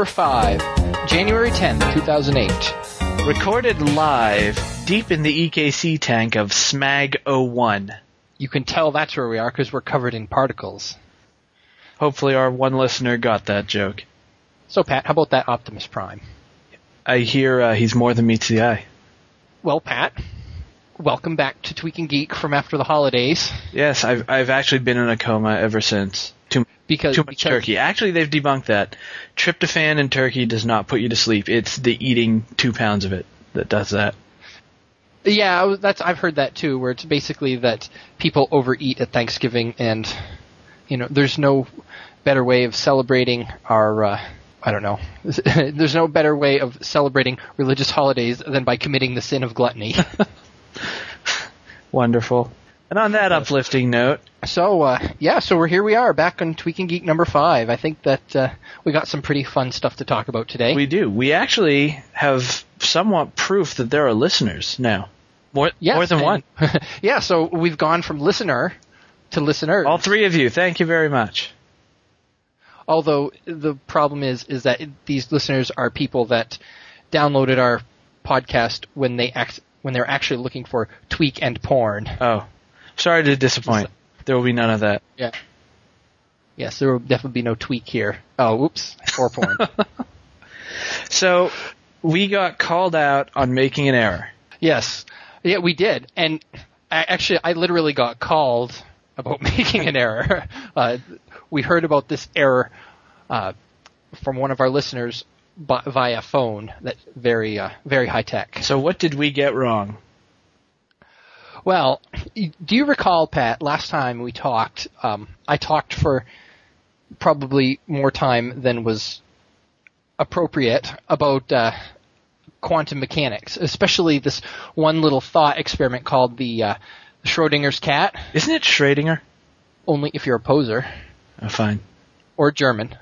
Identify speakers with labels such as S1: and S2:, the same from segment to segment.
S1: Number 5, January 10th, 2008.
S2: Recorded live deep in the EKC tank of Smag 01.
S1: You can tell that's where we are because we're covered in particles.
S2: Hopefully our one listener got that joke.
S1: So, Pat, how about that Optimus Prime?
S2: I hear uh, he's more than meets the eye.
S1: Well, Pat, welcome back to Tweaking Geek from after the holidays.
S2: Yes, I've I've actually been in a coma ever since. Too
S1: Because
S2: too much
S1: because-
S2: turkey. Actually, they've debunked that. Tryptophan in turkey does not put you to sleep. It's the eating two pounds of it that does that.
S1: Yeah, that's I've heard that too, where it's basically that people overeat at Thanksgiving, and you know, there's no better way of celebrating our. Uh, I don't know. there's no better way of celebrating religious holidays than by committing the sin of gluttony.
S2: Wonderful. And on that uplifting note,
S1: so uh, yeah, so we're here. We are back on Tweaking Geek number five. I think that uh, we got some pretty fun stuff to talk about today.
S2: we do. We actually have somewhat proof that there are listeners now. More
S1: Yes,
S2: more than
S1: and-
S2: one.
S1: yeah, so we've gone from listener to listener.
S2: All three of you. Thank you very much.
S1: Although the problem is is that these listeners are people that downloaded our podcast when they act when they're actually looking for tweak and porn.
S2: Oh, sorry to disappoint. There will be none of that.
S1: Yeah. Yes, there will definitely be no tweak here. Oh, whoops, or porn.
S2: So we got called out on making an error.
S1: yes, yeah, we did, and I, actually, I literally got called about making an error. Uh, we heard about this error uh, from one of our listeners bi- via phone. That's very, uh, very high tech.
S2: So what did we get wrong?
S1: Well, do you recall, Pat? Last time we talked, um, I talked for probably more time than was appropriate about uh, quantum mechanics, especially this one little thought experiment called the uh, Schrodinger's cat.
S2: Isn't it Schrödinger?
S1: Only if you're a poser
S2: Oh, fine.
S1: or German.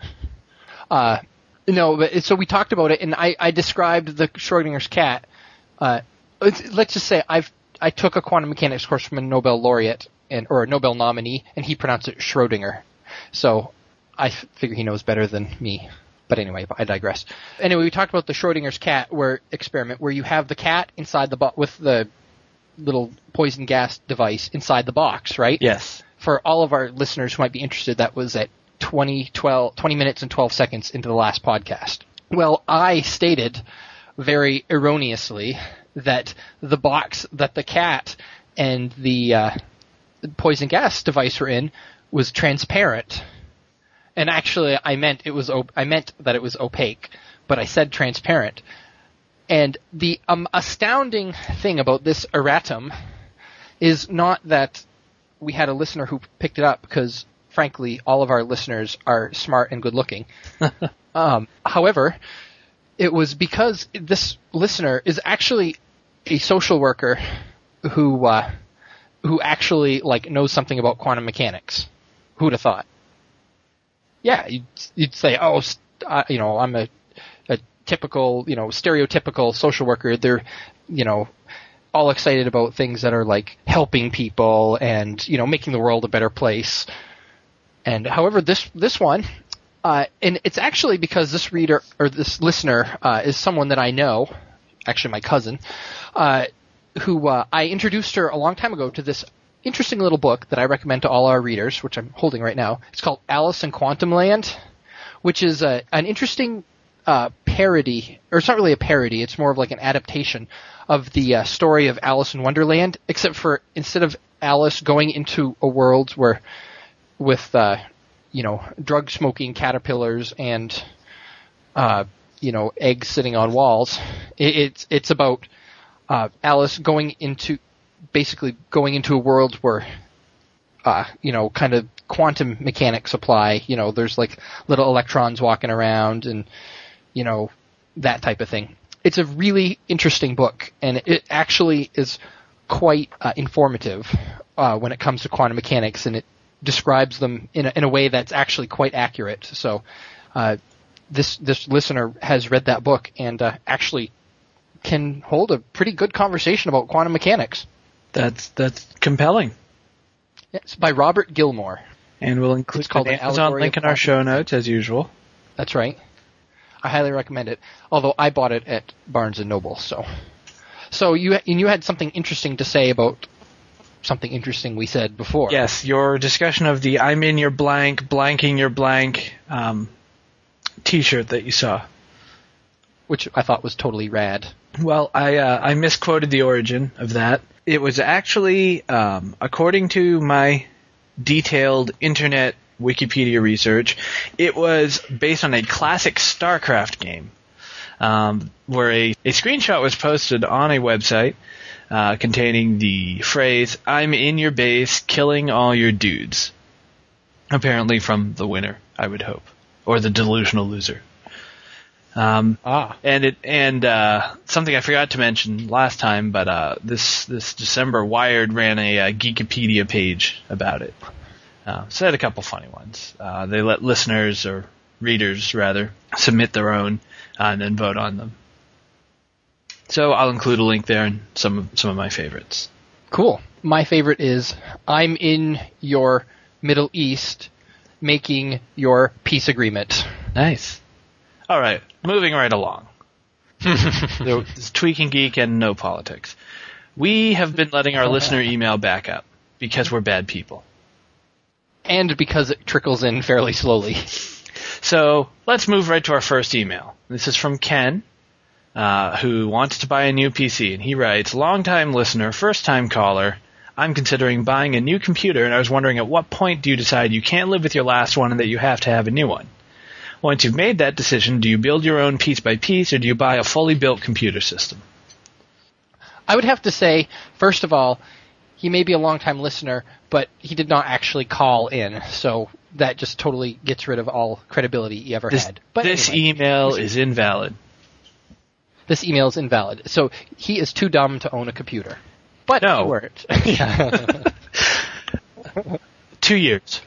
S1: Uh, no, but so we talked about it, and I, I described the Schrodinger's cat. Uh, let's just say I've I took a quantum mechanics course from a Nobel laureate and or a Nobel nominee, and he pronounced it Schrodinger. So I f- figure he knows better than me. But anyway, I digress. Anyway, we talked about the Schrodinger's cat where experiment where you have the cat inside the bo- with the little poison gas device inside the box, right?
S2: Yes.
S1: for all of our listeners who might be interested, that was at 20, 12, 20 minutes and 12 seconds into the last podcast. Well, I stated very erroneously that the box that the cat and the uh, poison gas device were in was transparent. And actually, I meant it was op- I meant that it was opaque, but I said transparent. And the um, astounding thing about this erratum is not that we had a listener who picked it up because, frankly, all of our listeners are smart and good looking. um, however, it was because this listener is actually a social worker who uh, who actually like knows something about quantum mechanics. Who would have thought? Yeah, you'd, you'd say, oh, uh, you know, I'm a, a typical, you know, stereotypical social worker. They're, you know, all excited about things that are like helping people and you know making the world a better place. And however, this this one, uh, and it's actually because this reader or this listener uh, is someone that I know, actually my cousin, uh, who uh, I introduced her a long time ago to this interesting little book that I recommend to all our readers, which I'm holding right now. It's called Alice in Quantum Land, which is a, an interesting uh, parody, or it's not really a parody. It's more of like an adaptation of the uh, story of Alice in Wonderland, except for instead of Alice going into a world where, with uh, you know, drug smoking caterpillars and uh, you know, eggs sitting on walls, it, it's it's about uh, Alice going into basically going into a world where uh, you know, kind of quantum mechanics apply. You know, there's like little electrons walking around and, you know, that type of thing. It's a really interesting book, and it actually is quite uh, informative uh, when it comes to quantum mechanics, and it describes them in a, in a way that's actually quite accurate. So, uh, this this listener has read that book and uh, actually can hold a pretty good conversation about quantum mechanics.
S2: That's that's compelling.
S1: It's by Robert Gilmore.
S2: And we'll include
S1: It's called
S2: an Amazon link in our show notes as usual.
S1: That's right. I highly recommend it. Although I bought it at Barnes and Noble, so. So you and you had something interesting to say about something interesting we said before.
S2: Yes, your discussion of the "I'm in your blank, blanking your blank" um, T-shirt that you saw.
S1: which I thought was totally rad.
S2: Well, I uh, I misquoted the origin of that. It was actually, um, according to my detailed internet Wikipedia research, it was based on a classic StarCraft game, um, where a, a screenshot was posted on a website uh, containing the phrase "I'm in your base, killing all your dudes." Apparently, from the winner, I would hope, or the delusional loser. Um,
S1: Ah.
S2: and it and uh, something I forgot to mention last time, but uh, this this December, Wired ran a, uh Geekipedia page about it. Uh, so they had a couple funny ones. Uh, they let listeners or readers rather submit their own uh, and then vote on them. So I'll include a link there and some of, some of my favorites.
S1: Cool. My favorite is I'm in your Middle East making your peace agreement.
S2: Nice. All right, moving right along. There was tweaking geek and no politics. We have been letting our listener email back up because we're bad people.
S1: And because it trickles in fairly slowly.
S2: So let's move right to our first email. This is from Ken, uh, who wants to buy a new PC, and he writes, "Longtime listener, first time caller. I'm considering buying a new computer, and I was wondering at what point do you decide you can't live with your last one and that you have to have a new one? Once you've made that decision, do you build your own piece by piece, or do you buy a fully built computer system?"
S1: I would have to say, first of all, he may be a long-time listener, but he did not actually call in, so that just totally gets rid of all credibility he ever
S2: This,
S1: had. But
S2: this
S1: anyway,
S2: email is invalid.
S1: this email is invalid. So he is too dumb to own a computer. But
S2: No.
S1: he weren't.
S2: Two years.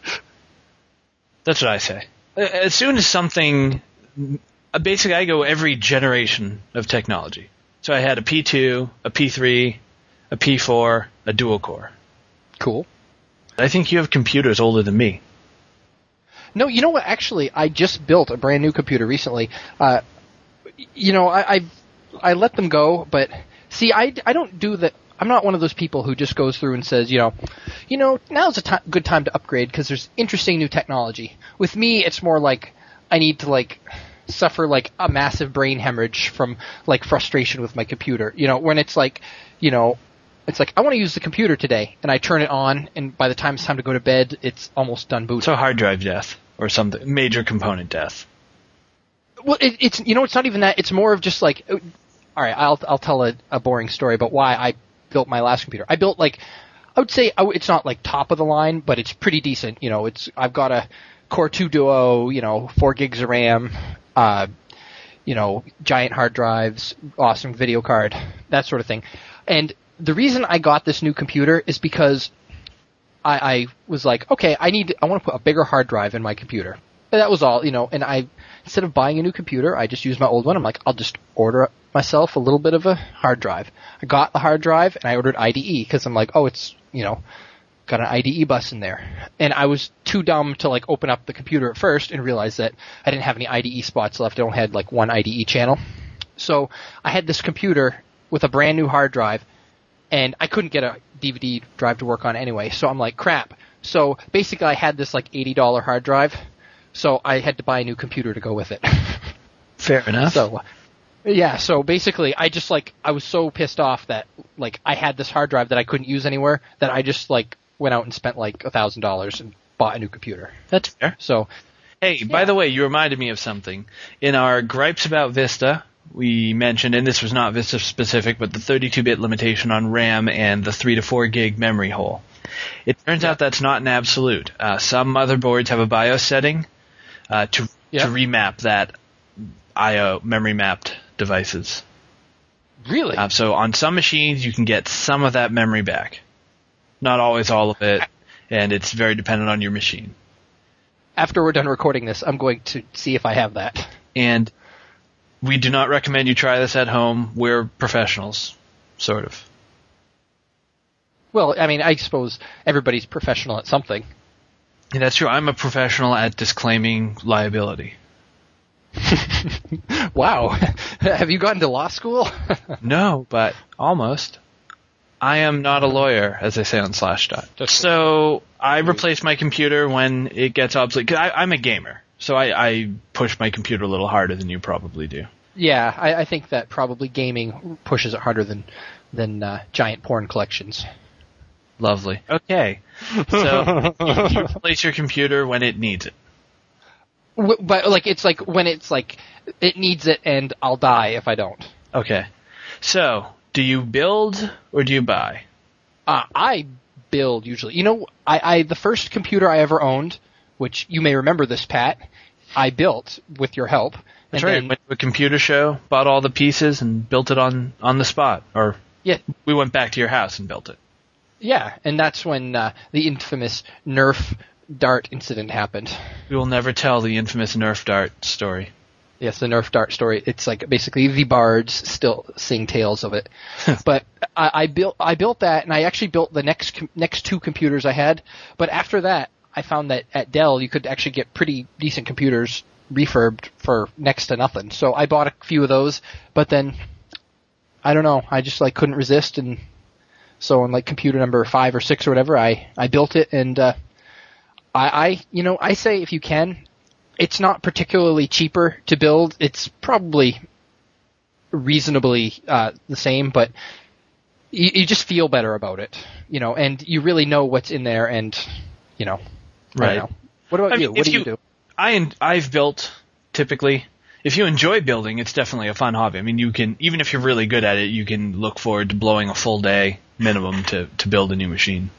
S2: That's what I say. As soon as something, uh, basically, I go every generation of technology. So I had a P2, a P3, a P4, a dual core.
S1: cool.
S2: I think you have computers older than me.
S1: No, you know what? Actually, I just built a brand new computer recently. Uh, you know, I, I I let them go, but see, I, I don't do the. I'm not one of those people who just goes through and says, you know, you know, now's a good time to upgrade because there's interesting new technology. With me, it's more like I need to like suffer like a massive brain hemorrhage from like frustration with my computer. You know, when it's like, you know, it's like I want to use the computer today, and I turn it on, and by the time it's time to go to bed, it's almost done booting.
S2: So hard drive death or something, major component death.
S1: Well, it, it's you know it's not even that. It's more of just like, uh, all right, I'll I'll tell a, a boring story about why I built my last computer. I built like, I would say it's not like top of the line, but it's pretty decent. You know, it's I've got a Core 2 Duo, you know, four gigs of RAM, uh, you know, giant hard drives, awesome video card, that sort of thing. And the reason I got this new computer is because I, I was like, okay, I need, I want to put a bigger hard drive in my computer. And that was all, you know, and I, instead of buying a new computer, I just used my old one. I'm like, I'll just order myself a little bit of a hard drive. I got the hard drive and I ordered IDE because I'm like, oh, it's, you know, got an IDE bus in there. And I was too dumb to like open up the computer at first and realize that I didn't have any IDE spots left. I only had like one IDE channel. So I had this computer with a brand new hard drive and I couldn't get a DVD drive to work on anyway. So I'm like, crap. So basically, I had this like eighty dollar hard drive, so I had to buy a new computer to go with it.
S2: Fair enough.
S1: so, yeah. So basically, I just like I was so pissed off that like I had this hard drive that I couldn't use anywhere that I just like went out and spent like a thousand dollars and bought a new computer.
S2: That's fair.
S1: So
S2: Hey, by the way, you reminded me of something. In our gripes about Vista, we mentioned, and this was not Vista specific, but the 32-bit limitation on RAM and the 3 to 4 gig memory hole. It turns out that's not an absolute. Uh, some motherboards have a BIOS setting uh, to
S1: Yeah.
S2: to remap that I/O memory mapped devices.
S1: really,
S2: Uh, so on some machines, you can get some of that memory back. Not always all of it, and it's very dependent on your machine.
S1: after we're done recording this, I'm going to see if I have that.
S2: and we do not recommend you try this at home. We're professionals, sort of.
S1: Well, I mean, I suppose everybody's professional at something.
S2: And that's true. I'm a professional at disclaiming liability.
S1: wow. Have you gotten to law school?
S2: No, but almost. I am not a lawyer, as they say on Slashdot.
S1: Just-
S2: So I replace my computer when it gets obsolete. Cause I, I'm a gamer, so I, I push my computer a little harder than you probably do.
S1: yeah, I, I think that probably gaming pushes it harder than than uh, giant porn collections.
S2: Lovely. Okay. So you, you replace your computer when it needs it.
S1: W- but like it's like when it's like it needs it and I'll die if I don't.
S2: Okay. So do you build or do you buy?
S1: Uh, I build usually. You know, I, I the first computer I ever owned, which you may remember this, Pat, I built with your help.
S2: That's
S1: and
S2: right.
S1: then-
S2: Went to a computer show, bought all the pieces, and built it on on the spot. Or
S1: yeah,
S2: we went back to your house and built it.
S1: yeah, and that's when uh, the infamous Nerf dart incident happened.
S2: We will never tell the infamous Nerf dart story.
S1: Yes, the Nerf dart story. It's like basically the bards still sing tales of it. but I, I built I built that, and I actually built the next com- next two computers I had. But after that, I found that at Dell you could actually get pretty decent computers refurbed for next to nothing. So I bought a few of those, but then I don't know. I just like couldn't resist, and so on like computer number five or six or whatever, I I built it, and uh, I I you know I say if you can, it's not particularly cheaper to build. It's probably reasonably uh, the same, but you, you just feel better about it, you know, and you really know what's in there, and you know,
S2: Right.
S1: know. What about
S2: I
S1: you?
S2: mean,
S1: What do you,
S2: you-
S1: do?
S2: I I've built typically. If you enjoy building, it's definitely a fun hobby. I mean, you can even if you're really good at it, you can look forward to blowing a full day minimum to to build a new machine.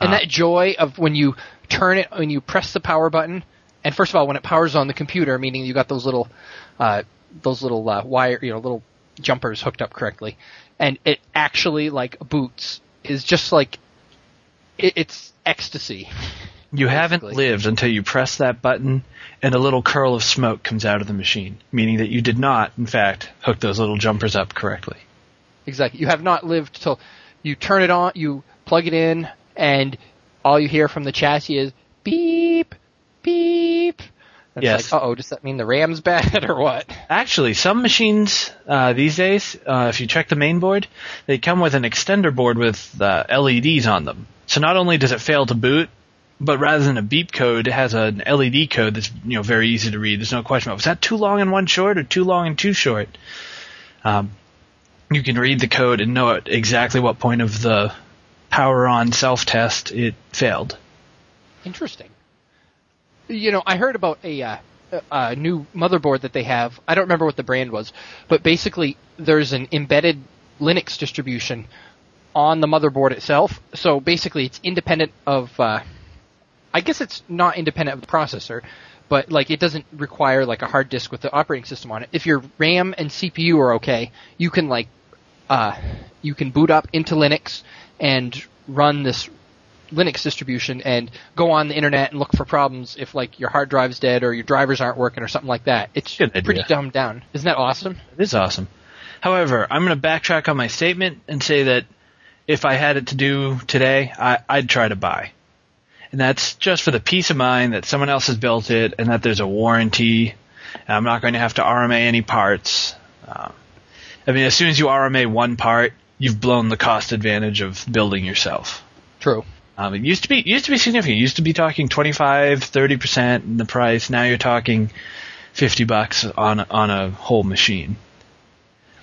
S1: And
S2: Uh,
S1: that joy of when you turn it, when you press the power button, and first of all, when it powers on the computer, meaning you got those little, uh, those little uh, wire, you know, little jumpers hooked up correctly, and it actually like boots is just like, it, it's ecstasy.
S2: You haven't
S1: Basically.
S2: lived until you press that button and a little curl of smoke comes out of the machine, meaning that you did not, in fact, hook those little jumpers up correctly.
S1: Exactly. You have not lived till you turn it on, you plug it in, and all you hear from the chassis is beep, beep. It's
S2: Yes.
S1: like, uh oh, does that mean the RAM's bad or what?
S2: Actually, some machines uh, these days, uh, if you check the main board, they come with an extender board with uh, LEDs on them. So not only does it fail to boot, but rather than a beep code, it has an LED code that's you know very easy to read. There's no question about was that two long and one short or two long and two short. Um, you can read the code and know at exactly what point of the power on self test it failed.
S1: Interesting. You know, I heard about a, uh, a new motherboard that they have. I don't remember what the brand was, but basically there's an embedded Linux distribution on the motherboard itself. So basically, it's independent of. Uh, I guess it's not independent of the processor, but like it doesn't require like a hard disk with the operating system on it. If your RAM and CPU are okay, you can like uh, you can boot up into Linux and run this Linux distribution and go on the internet and look for problems if like your hard drive's dead or your drivers aren't working or something like that. It's
S2: Good idea.
S1: pretty dumbed down. Isn't that awesome?
S2: It is awesome. However, I'm going to backtrack on my statement and say that if I had it to do today, I, I'd try to buy. And that's just for the peace of mind that someone else has built it and that there's a warranty. And I'm not going to have to RMA any parts. Um, I mean, as soon as you RMA one part, you've blown the cost advantage of building yourself.
S1: True.
S2: Um, it used to be used to be significant. You used to be talking 25, 30 percent in the price. Now you're talking 50 bucks on on a whole machine.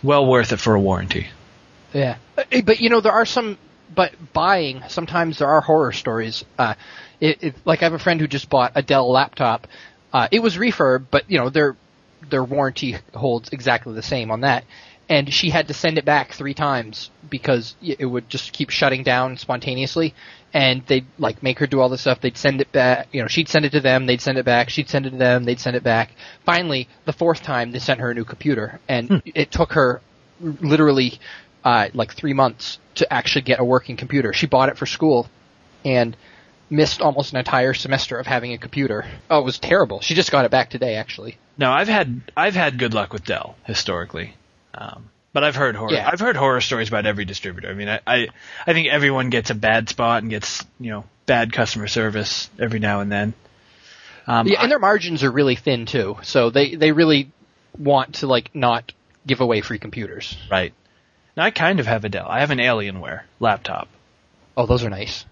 S2: Well worth it for a warranty.
S1: Yeah, Uh, but you know there are some. But buying sometimes there are horror stories. Uh, it, it, like I have a friend who just bought a Dell laptop. Uh, it was refurb, but you know their their warranty holds exactly the same on that. And she had to send it back three times because it would just keep shutting down spontaneously. And they'd like make her do all this stuff. They'd send it back. You know, she'd send it to them. They'd send it back. She'd send it to them. They'd send it back. Finally, the fourth time, they sent her a new computer, and it took her literally uh, like three months to actually get a working computer. She bought it for school and missed almost an entire semester of having a computer. Oh, it was terrible. She just got it back today, actually.
S2: No, I've had I've had good luck with Dell historically, um, but I've heard horror.
S1: Yeah.
S2: I've heard horror stories about every distributor. I mean, I, I I think everyone gets a bad spot and gets you know bad customer service every now and then. Um,
S1: Yeah, and their margins are really thin too. So they they really want to like not give away free computers.
S2: right. Now I kind of have a Dell. I have an Alienware laptop.
S1: Oh, those are nice.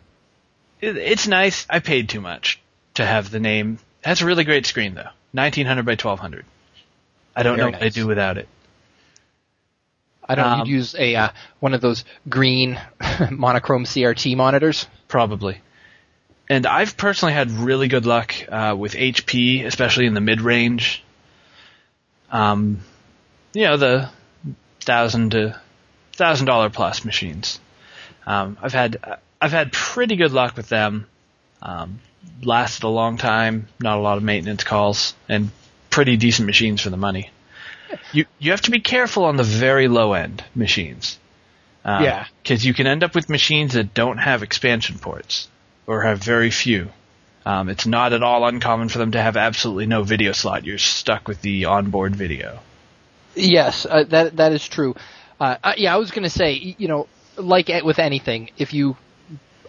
S2: It, it's nice. I paid too much to have the name. That's a really great screen though. 1900 by 1200. I don't
S1: Very
S2: know what I
S1: nice.
S2: do without it.
S1: I don't
S2: Um,
S1: you'd use a uh, one of those green monochrome CRT monitors.
S2: Probably. And I've personally had really good luck uh, with HP, especially in the mid range. Um, you know the thousand to thousand dollar plus machines. Um, I've had I've had pretty good luck with them. Um, lasted a long time, not a lot of maintenance calls, and pretty decent machines for the money. You you have to be careful on the very low end machines. Um,
S1: Yeah.
S2: because you can end up with machines that don't have expansion ports or have very few. Um, it's not at all uncommon for them to have absolutely no video slot. You're stuck with the onboard video.
S1: Yes, uh, that that is true. Uh, uh, yeah, I was going to say, you know, like with anything, if you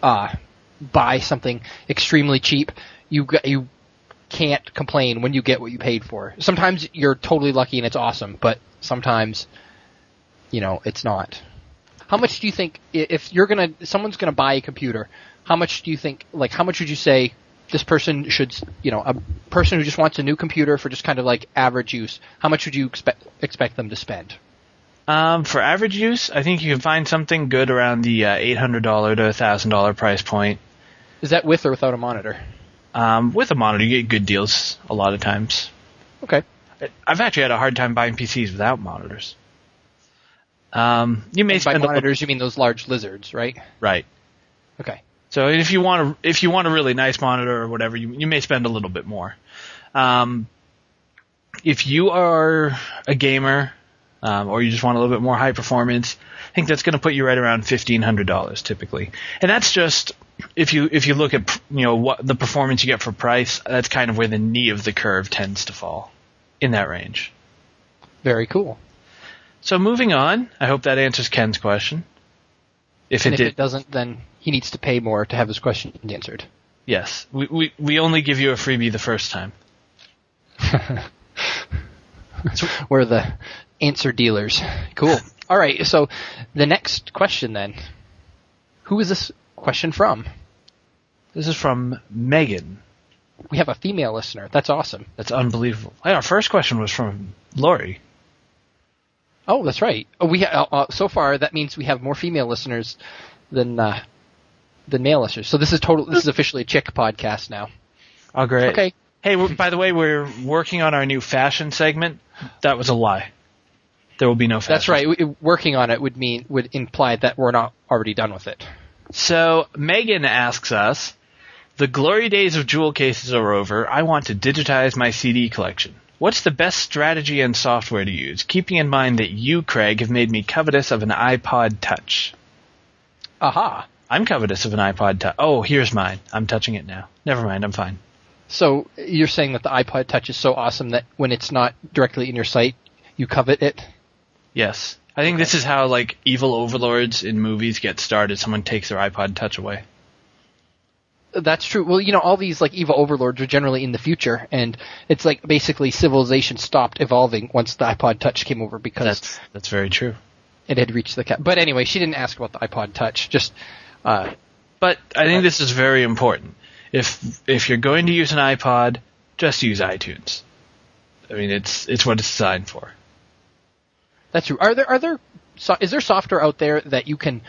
S1: uh, buy something extremely cheap, you you can't complain when you get what you paid for. Sometimes you're totally lucky and it's awesome, but sometimes, you know, it's not. How much do you think if you're gonna someone's gonna buy a computer? How much do you think? Like, how much would you say this person should? You know, a person who just wants a new computer for just kind of like average use. How much would you expect expect them to spend?
S2: Um, for average use, I think you can find something good around the uh, $800 to $1,000 price point.
S1: Is that with or without a monitor?
S2: Um, with a monitor, you get good deals a lot of times.
S1: Okay.
S2: I've actually had a hard time buying PCs without monitors. Um, you may
S1: By monitors, you mean those large lizards, right?
S2: right.
S1: Okay.
S2: So if you want a if you want a really nice monitor or whatever, you you may spend a little bit more. Um, if you are a gamer um, or you just want a little bit more high performance, I think that's going to put you right around fifteen hundred dollars typically, and that's just if you if you look at you know what the performance you get for price. That's kind of where the knee of the curve tends to fall in that range.
S1: Very cool.
S2: So moving on, I hope that answers Ken's question. If it
S1: if
S2: did,
S1: it doesn't, then he needs to pay more to have his question answered.
S2: yes, we, we we only give you a freebie the first time.
S1: We're the answer dealers. Cool. All right. So the next question then. Who is this question from?
S2: This is from Megan.
S1: We have a female listener. That's awesome.
S2: That's unbelievable. Our first question was from Lori.
S1: Oh, that's right. Oh, we ha- uh, uh, so far that means we have more female listeners than uh, than male listeners. So this is total. This is officially a chick podcast now.
S2: Oh, great.
S1: Okay.
S2: Hey, by the way, we're working on our new fashion segment. That was a lie. There will be no fashion.
S1: That's right. We, working on it would mean would imply that we're not already done with it.
S2: So Megan asks us, "The glory days of jewel cases are over. I want to digitize my CD collection. What's the best strategy and software to use? Keeping in mind that you, Craig, have made me covetous of an iPod Touch.
S1: Aha.
S2: I'm covetous of an iPod Touch. Oh, here's mine. I'm touching it now. Never mind. I'm fine.
S1: So you're saying that the iPod Touch is so awesome that when it's not directly in your sight, you covet it?
S2: Yes. I think this is how like evil overlords in movies get started. Someone takes their iPod Touch away.
S1: That's true. Well, you know, all these like evil overlords are generally in the future, and it's like basically civilization stopped evolving once the iPod Touch came over because
S2: That's that's very true.
S1: it had reached the cap. But anyway, she didn't ask about the iPod Touch. Just uh,
S2: But I think this is very important. If if you're going to use an iPod, just use iTunes. I mean, it's it's what it's designed for.
S1: That's true. Are there are there so, is there software out there that you can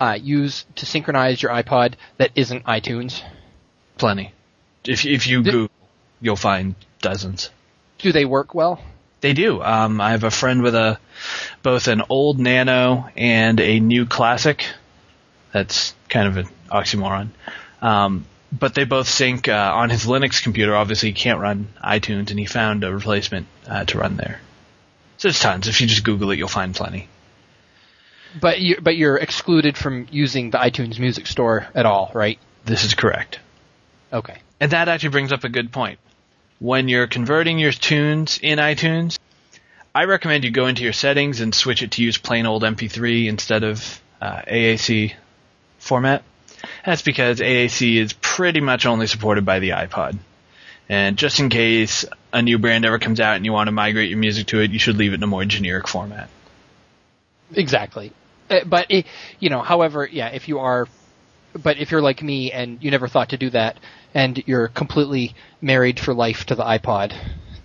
S1: uh, use to synchronize your iPod that isn't iTunes?
S2: Plenty. If if you
S1: Did-
S2: Google, you'll find dozens.
S1: Do they work well?
S2: They do. Um, I have a friend with a both an old Nano and a new Classic. That's kind of an oxymoron. Um, but they both sync uh, on his Linux computer. Obviously, he can't run iTunes, and he found a replacement uh, to run there. There's tons. If you just Google it, you'll find plenty.
S1: But you but you're excluded from using the iTunes Music Store at all, right?
S2: This is correct.
S1: Okay.
S2: And that actually brings up a good point. When you're converting your tunes in iTunes, I recommend you go into your settings and switch it to use plain old MP3 instead of uh, AAC format. That's because AAC is pretty much only supported by the iPod. And just in case a new brand ever comes out and you want to migrate your music to it, you should leave it in a more generic format.
S1: Exactly. Uh, but it, you know, however, yeah, if you are, but if you're like me and you never thought to do that, and you're completely married for life to the iPod,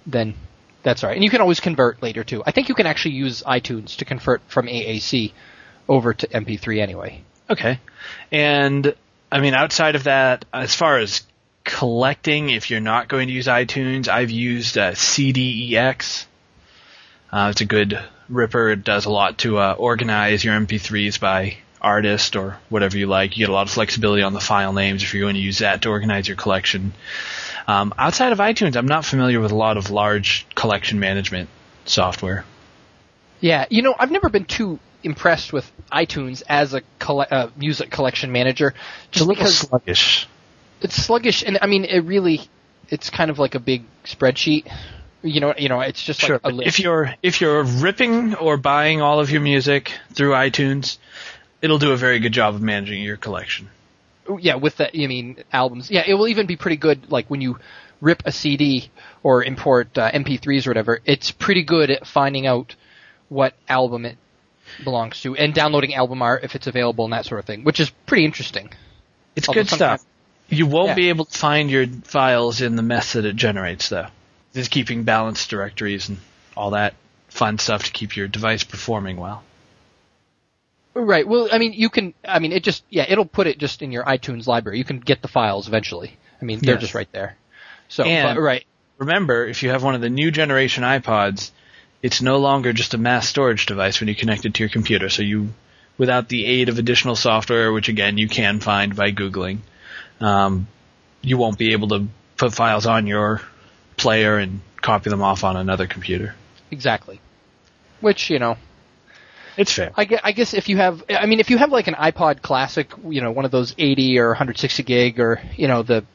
S1: then that's all right. And you can always convert later too. I think you can actually use iTunes to convert from AAC over to MP3 anyway.
S2: Okay. And I mean, outside of that, as far as collecting, if you're not going to use iTunes, I've used uh, CDEX. Uh, it's a good ripper. It does a lot to uh, organize your MP3s by artist or whatever you like. You get a lot of flexibility on the file names if you're going to use that to organize your collection. Um, outside of iTunes, I'm not familiar with a lot of large collection management software.
S1: Yeah, you know, I've never been too impressed with iTunes as a colle- uh, music collection manager, just
S2: it's
S1: because
S2: sluggish.
S1: It's sluggish, and I mean, it really, it's kind of like a big spreadsheet. You know, you know, it's just
S2: sure.
S1: like a list.
S2: If you're if you're ripping or buying all of your music through iTunes, it'll do a very good job of managing your collection.
S1: yeah, with that, you mean albums. Yeah, it will even be pretty good, like when you rip a CD or import uh, MP3s or whatever. It's pretty good at finding out what album it belongs to and downloading album art if it's available and that sort of thing, which is pretty interesting.
S2: It's
S1: Although
S2: good stuff. You won't
S1: Yeah.
S2: be able to find your files in the mess that it generates, though. It's keeping balanced directories and all that fun stuff to keep your device performing well.
S1: Right. Well, I mean, you can. I mean, it just yeah, it'll put it just in your iTunes library. You can get the files eventually. I mean, they're
S2: Yes.
S1: just right there. So,
S2: And-
S1: but, right.
S2: Remember, if you have one of the new generation iPods, it's no longer just a mass storage device when you connect it to your computer. So you, without the aid of additional software, which again you can find by googling, um, you won't be able to put files on your player and copy them off on another computer.
S1: Exactly. Which you know,
S2: It's fair.
S1: I guess, I guess if you have, I mean, if you have like an iPod Classic, you know, one of those 80 or 160 gig, or you know, the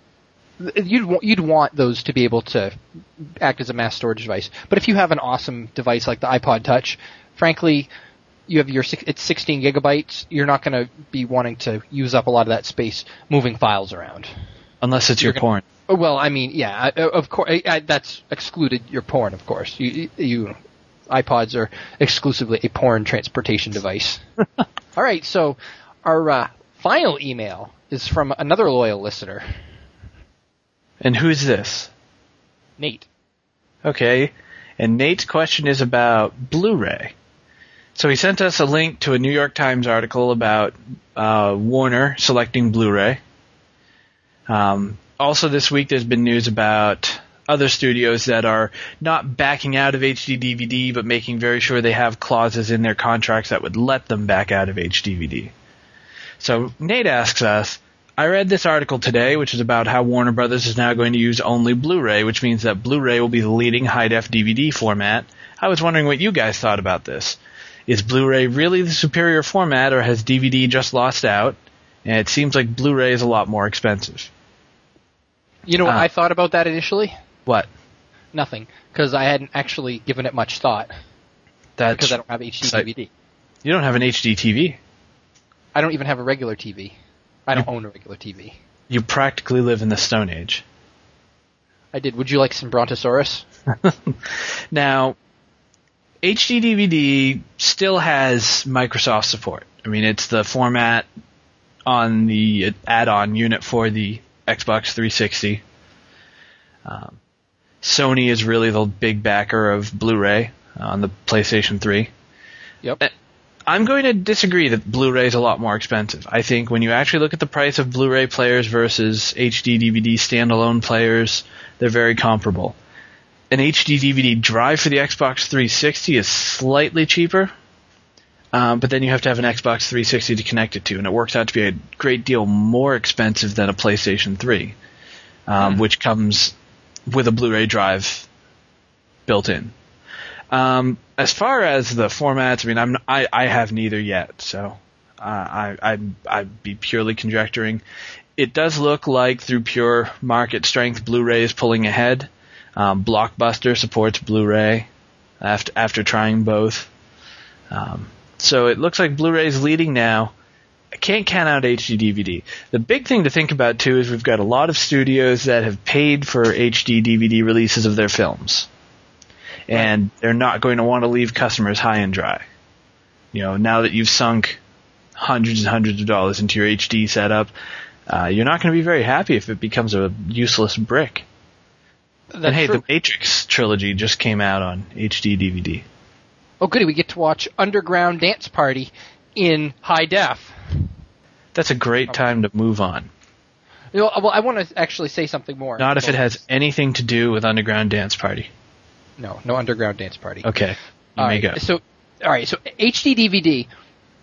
S1: you'd you'd want those to be able to act as a mass storage device. But if you have an awesome device like the iPod Touch, frankly, you have your it's 16 gigabytes. You're not going to be wanting to use up a lot of that space moving files around.
S2: Unless it's your
S1: You're
S2: porn.
S1: Oh, Well, I mean, yeah, of course, that's excluded your porn, of course. You, you iPods are exclusively a porn transportation device. All right, so our uh, final email is from another loyal listener,
S2: And who's this?
S1: Nate.
S2: Okay. And Nate's question is about Blu-ray. So he sent us a link to a New York Times article about uh, Warner selecting Blu-ray. Um, also, this week there's been news about other studios that are not backing out of HD DVD, but making very sure they have clauses in their contracts that would let them back out of HD DVD. So Nate asks us, I read this article today, which is about how Warner Brothers is now going to use only Blu-ray, which means that Blu-ray will be the leading high-def DVD format. I was wondering what you guys thought about this. Is Blu-ray really the superior format, or has DVD just lost out? And it seems like Blu-ray is a lot more expensive.
S1: You know what
S2: Ah.
S1: I thought about that initially?
S2: What?
S1: Nothing, because I hadn't actually given it much thought
S2: That's
S1: because I don't have HD
S2: So-
S1: DVD.
S2: you don't have an HD TV.
S1: I don't even have a regular TV. I don't own a regular TV.
S2: You practically live in the Stone Age.
S1: I did. Would you like some Brontosaurus?
S2: Now, HD DVD still has Microsoft support. I mean, it's the format on the add-on unit for the Xbox 360. Um, Sony is really the big backer of Blu-ray on the PlayStation 3.
S1: Yep.
S2: Uh, I'm going to disagree that Blu-ray is a lot more expensive. I think when you actually look at the price of Blu-ray players versus HD DVD standalone players, they're very comparable. An HD DVD drive for the Xbox 360 is slightly cheaper, um, but then you have to have an Xbox 360 to connect it to, and it works out to be a great deal more expensive than a PlayStation 3, um, which comes with a Blu-ray drive built in. Um, as far as the formats, I mean, I'm I, I have neither yet, so uh, I I I'd be purely conjecturing. It does look like through pure market strength, Blu-ray is pulling ahead. Um, Blockbuster supports Blu-ray after after trying both. Um, so it looks like Blu-ray is leading now. I can't count out HD DVD. The big thing to think about too is we've got a lot of studios that have paid for HD DVD releases of their films. And they're not going to want to leave customers high and dry. You know, now that you've sunk hundreds and hundreds of dollars into your HD setup, uh, you're not going to be very happy if it becomes a useless brick. Hey,
S1: true.
S2: the Matrix trilogy just came out on HD DVD.
S1: oh, goody, we get to watch Underground Dance Party in high def.
S2: That's a great time to move on.
S1: You know, well, I want to actually say something more.
S2: Not if it has anything to do with Underground Dance Party.
S1: No, no Underground Dance Party.
S2: Okay, you
S1: All
S2: may
S1: right,
S2: go.
S1: So, all right. So HD DVD.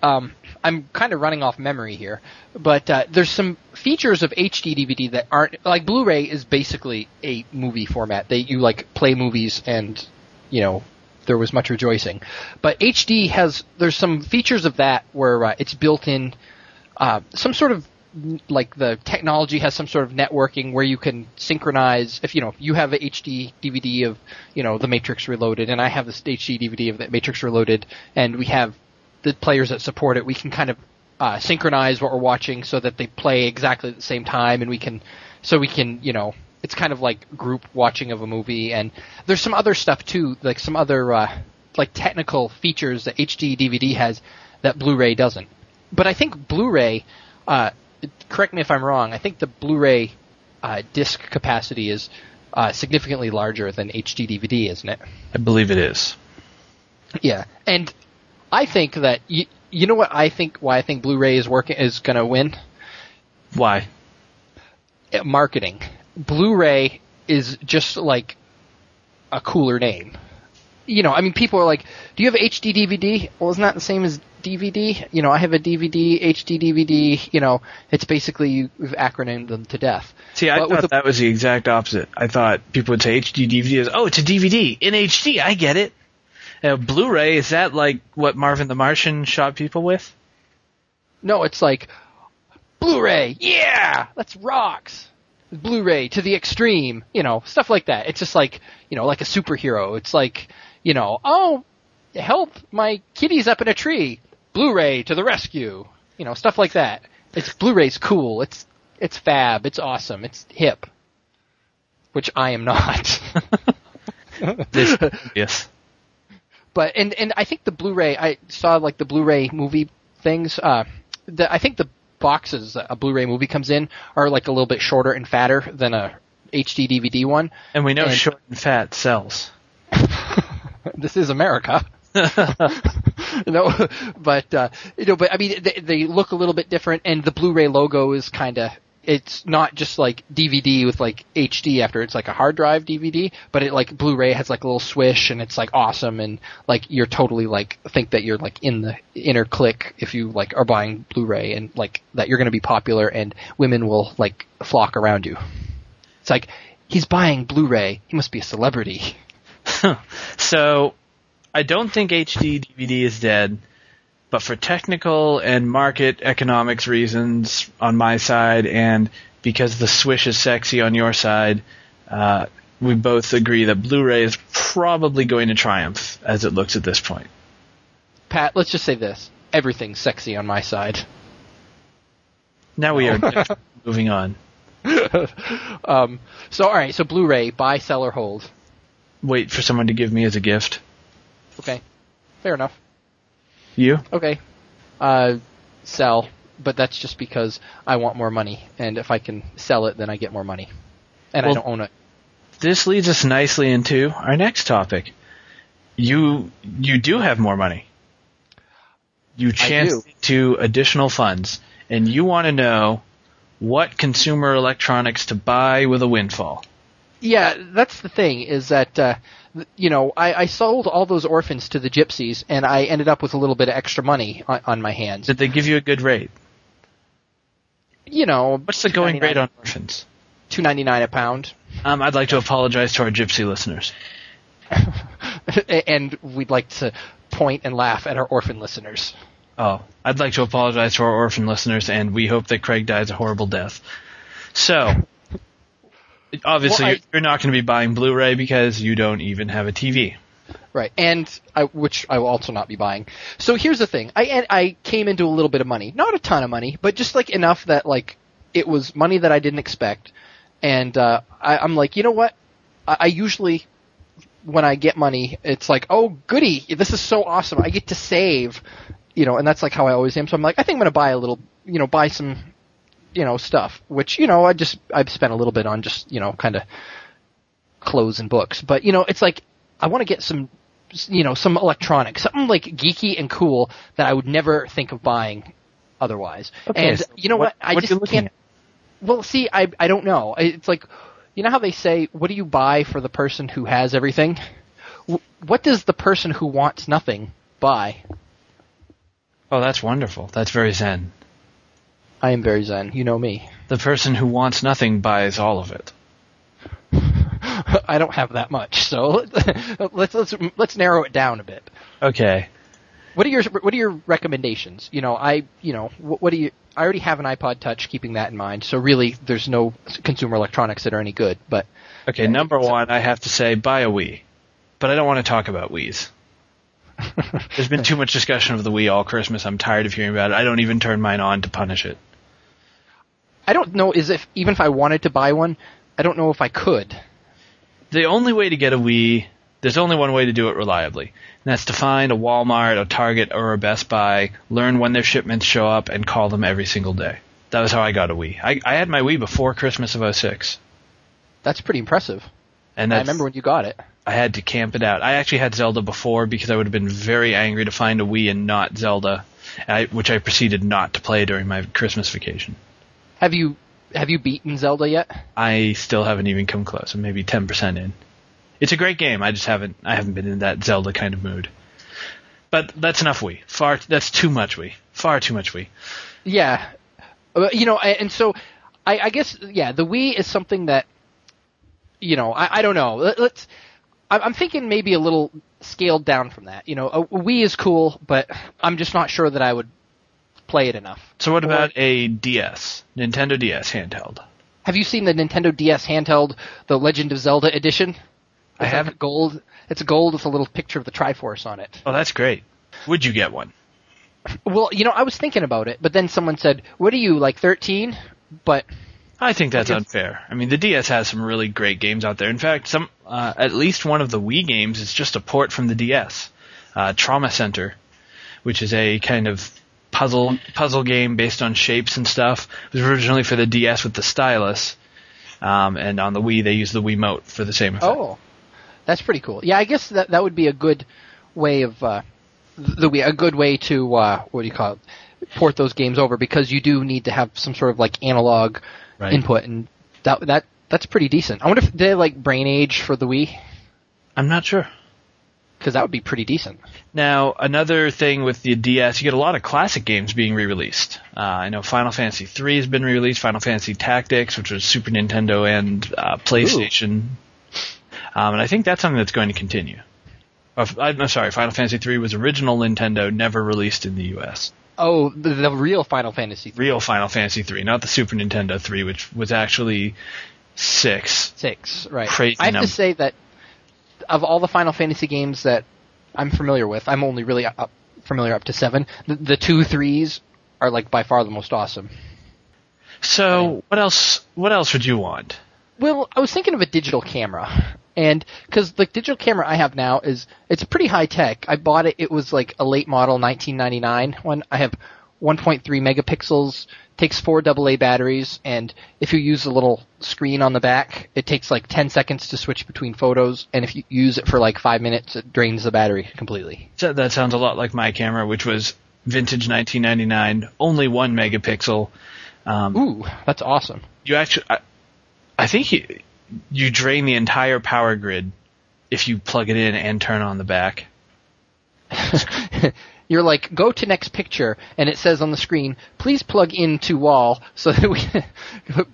S1: Um, I'm kind of running off memory here, but uh, there's some features of HD DVD that aren't like Blu-ray is basically a movie format. They you like play movies and you know there was much rejoicing, but HD has there's some features of that where uh, it's built in uh, some sort of like the technology has some sort of networking where you can synchronize if you know you have a HD DVD of you know the Matrix Reloaded and I have this HD DVD of the Matrix Reloaded and we have the players that support it we can kind of uh, synchronize what we're watching so that they play exactly at the same time and we can so we can you know it's kind of like group watching of a movie and there's some other stuff too like some other uh, like technical features that HD DVD has that Blu-ray doesn't but I think Blu-ray uh, correct me if I'm wrong. I think the Blu-ray uh, disc capacity is uh, significantly larger than HD DVD, isn't it?
S2: I believe it is.
S1: Yeah, and I think that you, you know what I think why I think Blu-ray is working is going to win
S2: Why?
S1: Uh, marketing. Blu-ray is just like a cooler name. You know, I mean, people are like, "Do you have HD DVD?" Well, it's not that the same as DVD. You know, I have a DVD, HD DVD. You know, it's basically you've acronymed them to death.
S2: See, I
S1: But
S2: thought
S1: the-
S2: that was the exact opposite. I thought people would say HD DVD is, oh, it's a DVD in HD. I get it. Uh, Blu-ray is that like what Marvin the Martian shot people with?
S1: No, it's like Blu-ray. Yeah, that's rocks. Blu-ray to the extreme. You know, stuff like that. It's just like you know, like a superhero. It's like you know, oh, help! My kitty's up in a tree. Blu-ray to the rescue. You know, stuff like that. It's Blu-ray's cool. It's it's fab. It's awesome. It's hip. Which I am not.
S2: This, yes.
S1: But and and I think the Blu-ray I saw like the Blu-ray movie things. Uh, the, I think the boxes that a Blu-ray movie comes in are like a little bit shorter and fatter than a HD DVD one.
S2: And we know
S1: And-
S2: short and fat sells.
S1: this is America. no, but uh, you know, but I mean, they, they look a little bit different, and the Blu-ray logo is kind of. It's not just like DVD with like HD after it's like a hard drive DVD, but it like Blu-ray has like a little swish and it's like awesome and like you're totally like think that you're like in the inner clique if you like are buying Blu-ray and like that you're going to be popular and women will like flock around you. It's like he's buying Blu-ray, he must be a celebrity.
S2: So, I don't think HD DVD is dead, but for technical and market economics reasons on my side, and because the Swish is sexy on your side, uh, we both agree that Blu-ray is probably going to triumph as it looks at this point.
S1: Pat, let's just say this. Everything's sexy on my side.
S2: Now we are moving on.
S1: Um, so, alright, so Blu-ray, buy, sell, or hold.
S2: Wait for someone to give me as a gift.
S1: Okay. Fair enough.
S2: You?
S1: Okay. Uh, sell, but that's just because I want more money, and if I can sell it, then I get more money. And I don't own it.
S2: This leads us nicely into our next topic. You you do have more money. You chance to additional funds, and you want to know what consumer electronics to buy with a windfall.
S1: Yeah, that's the thing, is that, uh, you know, I, I sold all those orphans to the gypsies, and I ended up with a little bit of extra money on, on my hands.
S2: Did they give you a good rate?
S1: You know,
S2: What's the going rate on orphans?
S1: Two ninety nine a pound.
S2: Um, I'd like to apologize to our gypsy listeners.
S1: and we'd like to point and laugh at our orphan listeners.
S2: Oh, I'd like to apologize to our orphan listeners, and we hope that Craig dies a horrible death. So, obviously,
S1: Well, I-
S2: you're not going to be buying Blu-ray because you don't even have a TV.
S1: Right, and I, which I will also not be buying. So here's the thing: I and I came into a little bit of money, not a ton of money, but just like enough that like it was money that I didn't expect, and uh, I, I'm like, you know what? I, I usually when I get money, it's like, oh goody, this is so awesome! I get to save, you know, and that's like how I always am. So I'm like, I think I'm gonna buy a little, you know, buy some, you know, stuff, which you know, I just I've spent a little bit on just you know, kind of clothes and books, but you know, it's like I want to get some you know, some electronics, something like geeky and cool that I would never think of buying otherwise.
S2: Okay,
S1: and
S2: so
S1: you know what?
S2: what-
S1: I
S2: what
S1: just can't. Well, see, I I don't know. It's like, you know how they say, what do you buy for the person who has everything? What does the person who wants nothing buy?
S2: Oh, that's wonderful. That's very zen.
S1: I am very zen. You know me.
S2: The person who wants nothing buys all of it.
S1: I don't have that much, so let's let's let's narrow it down a bit.
S2: Okay.
S1: What are your What are your recommendations? You know, I you know what, what do you? I already have an iPod Touch, keeping that in mind. So really, there's no consumer electronics that are any good. But
S2: Okay, number one, I have to say buy a Wii. But I don't want to talk about Wii's. There's been too much discussion of the Wii all Christmas. I'm tired of hearing about it. I don't even turn mine on to punish it.
S1: I don't know is if even if I wanted to buy one, I don't know if I could.
S2: The only way to get a Wii, there's only one way to do it reliably. And that's to find a Walmart, a Target, or a Best Buy, learn when their shipments show up, and call them every single day. That was how I got a Wii. I, I had my Wii before Christmas of 06.
S1: That's pretty impressive.
S2: And
S1: I remember when you got it.
S2: I had to camp it out. I actually had Zelda before because I would have been very angry to find a Wii and not Zelda, I, which I proceeded not to play during my Christmas vacation.
S1: Have you have you beaten Zelda yet?
S2: I still haven't even come close. I'm maybe 10% in. It's a great game. I just haven't I haven't been in that Zelda kind of mood. But that's enough Wii. Far that's too much Wii. Far too much Wii.
S1: Yeah, Uh, you know, and so I, I guess yeah, the Wii is something that you know I, I don't know. Let, let's. I'm I'm thinking maybe a little scaled down from that. You know, a, a Wii is cool, but I'm just not sure that I would play it enough.
S2: So what
S1: Or-
S2: about a DS? Nintendo DS handheld.
S1: Have you seen the Nintendo DS handheld, the Legend of Zelda edition?
S2: I
S1: It's like
S2: haven't.
S1: gold. It's gold with a little picture of the Triforce on it.
S2: Oh, that's great. Would you get one?
S1: Well, you know, I was thinking about it, but then someone said, "What are you like 13?" But
S2: I think that's unfair. I mean, the DS has some really great games out there. In fact, some uh, at least one of the Wii games is just a port from the DS. Uh, Trauma Center, which is a kind of puzzle puzzle game based on shapes and stuff. It was originally for the DS with the stylus, um, and on the Wii they use the Wii Wiimote for the same effect.
S1: oh, that's pretty cool. Yeah, I guess that that would be a good way of uh, the Wii, a good way to uh, what do you call it? Port those games over because you do need to have some sort of like analog
S2: Right.
S1: input, and that that that's pretty decent. I wonder if they like Brain Age for the Wii
S2: I'm not sure.
S1: Because that would be pretty decent.
S2: Now, another thing with the DS, you get a lot of classic games being re-released. Uh, I know Final Fantasy III has been re-released, Final Fantasy Tactics, which was Super Nintendo and uh, PlayStation. Um, and I think that's something that's going to continue. Uh, I'm sorry, Final Fantasy III was original Nintendo, never released in the U.S.
S1: Oh, the, the real Final Fantasy
S2: Real Final Fantasy III, not the Super Nintendo 3, which was actually six.
S1: six, right?
S2: Crazy
S1: I have to say that of all the Final Fantasy games that I'm familiar with, I'm only really up, familiar up to seven. The, the two threes are like by far the most awesome.
S2: So, what else? What else would you want?
S1: Well, I was thinking of a digital camera, and because the digital camera I have now is it's pretty high tech. I bought it; it was like a late model 1999 one. I have 1.3 megapixels, takes four AA batteries, and if you use the little screen on the back, it takes like 10 seconds to switch between photos, and if you use it for like five minutes, it drains the battery completely.
S2: So that sounds a lot like my camera, which was vintage 1999, only one megapixel. Um,
S1: Ooh, that's awesome.
S2: you actually, I, I think you, you drain the entire power grid if you plug it in and turn on the back.
S1: You're like, go to next picture, and it says on the screen, please plug into wall so that we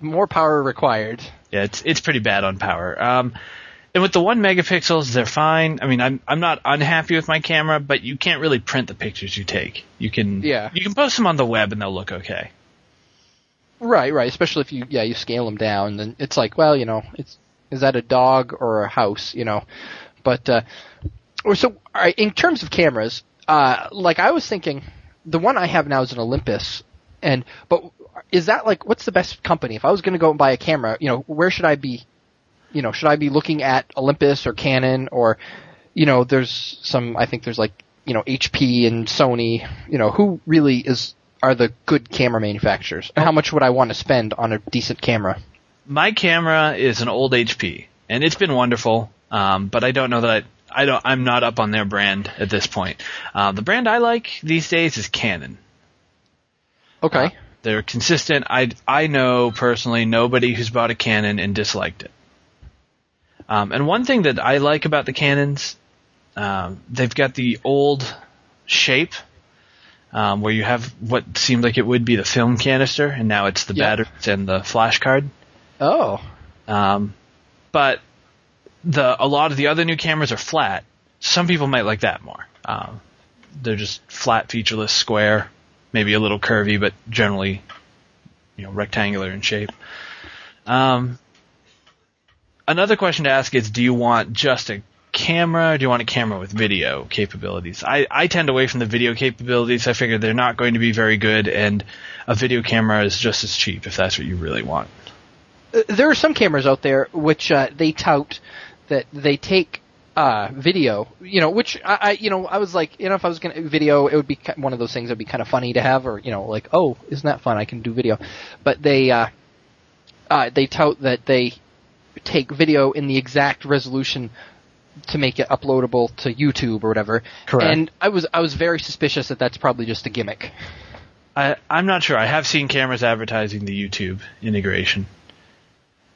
S1: more power required.
S2: Yeah, it's it's pretty bad on power. Um, and with the one megapixels, they're fine. I mean, I'm I'm not unhappy with my camera, but you can't really print the pictures you take. You can
S1: Yeah.
S2: you can post them on the web and they'll look okay.
S1: Right, right. Especially if you, yeah, you scale them down, then it's like, well, you know, it's is that a dog or a house, you know? But uh, Or so, right, in terms of cameras, uh, like I was thinking, the one I have now is an Olympus, and but is that like what's the best company? If I was going to go and buy a camera, you know, where should I be? You know, should I be looking at Olympus or Canon or, you know, there's some. I think there's like you know HP and Sony. You know, who really is are the good camera manufacturers? And how much would I want to spend on a decent camera?
S2: My camera is an old HP, and it's been wonderful. Um, but I don't know that I, don't. I'm not up on their brand at this point. Uh, the brand I like these days is Canon.
S1: Okay.
S2: Uh, they're consistent. I I know personally nobody who's bought a Canon and disliked it. Um, and one thing that I like about the Canons, um, they've got the old shape um, where you have what seemed like it would be the film canister, and now it's the
S1: Yeah.
S2: batteries and the flash card.
S1: oh.
S2: Um, but the a lot of the other new cameras are flat. Some people might like that more. Um, they're just flat, featureless, square, maybe a little curvy, but generally, you know, rectangular in shape. Um, another question to ask is, do you want just a camera, do you want a camera with video capabilities? I, I tend away from the video capabilities. I figure they're not going to be very good, and a video camera is just as cheap if that's what you really want.
S1: Uh, there are some cameras out there which uh, they tout that they take uh, video, you know, which I, I, you know, I was like, you know, if I was going to video, it would be one of those things that'd be kind of funny to have, or you know, like, oh, isn't that fun? I can do video, but they uh, uh, they tout that they take video in the exact resolution to make it uploadable to YouTube or whatever.
S2: Correct.
S1: And I was I was very suspicious that that's probably just a gimmick.
S2: I, I'm not sure. I have seen cameras advertising the YouTube integration.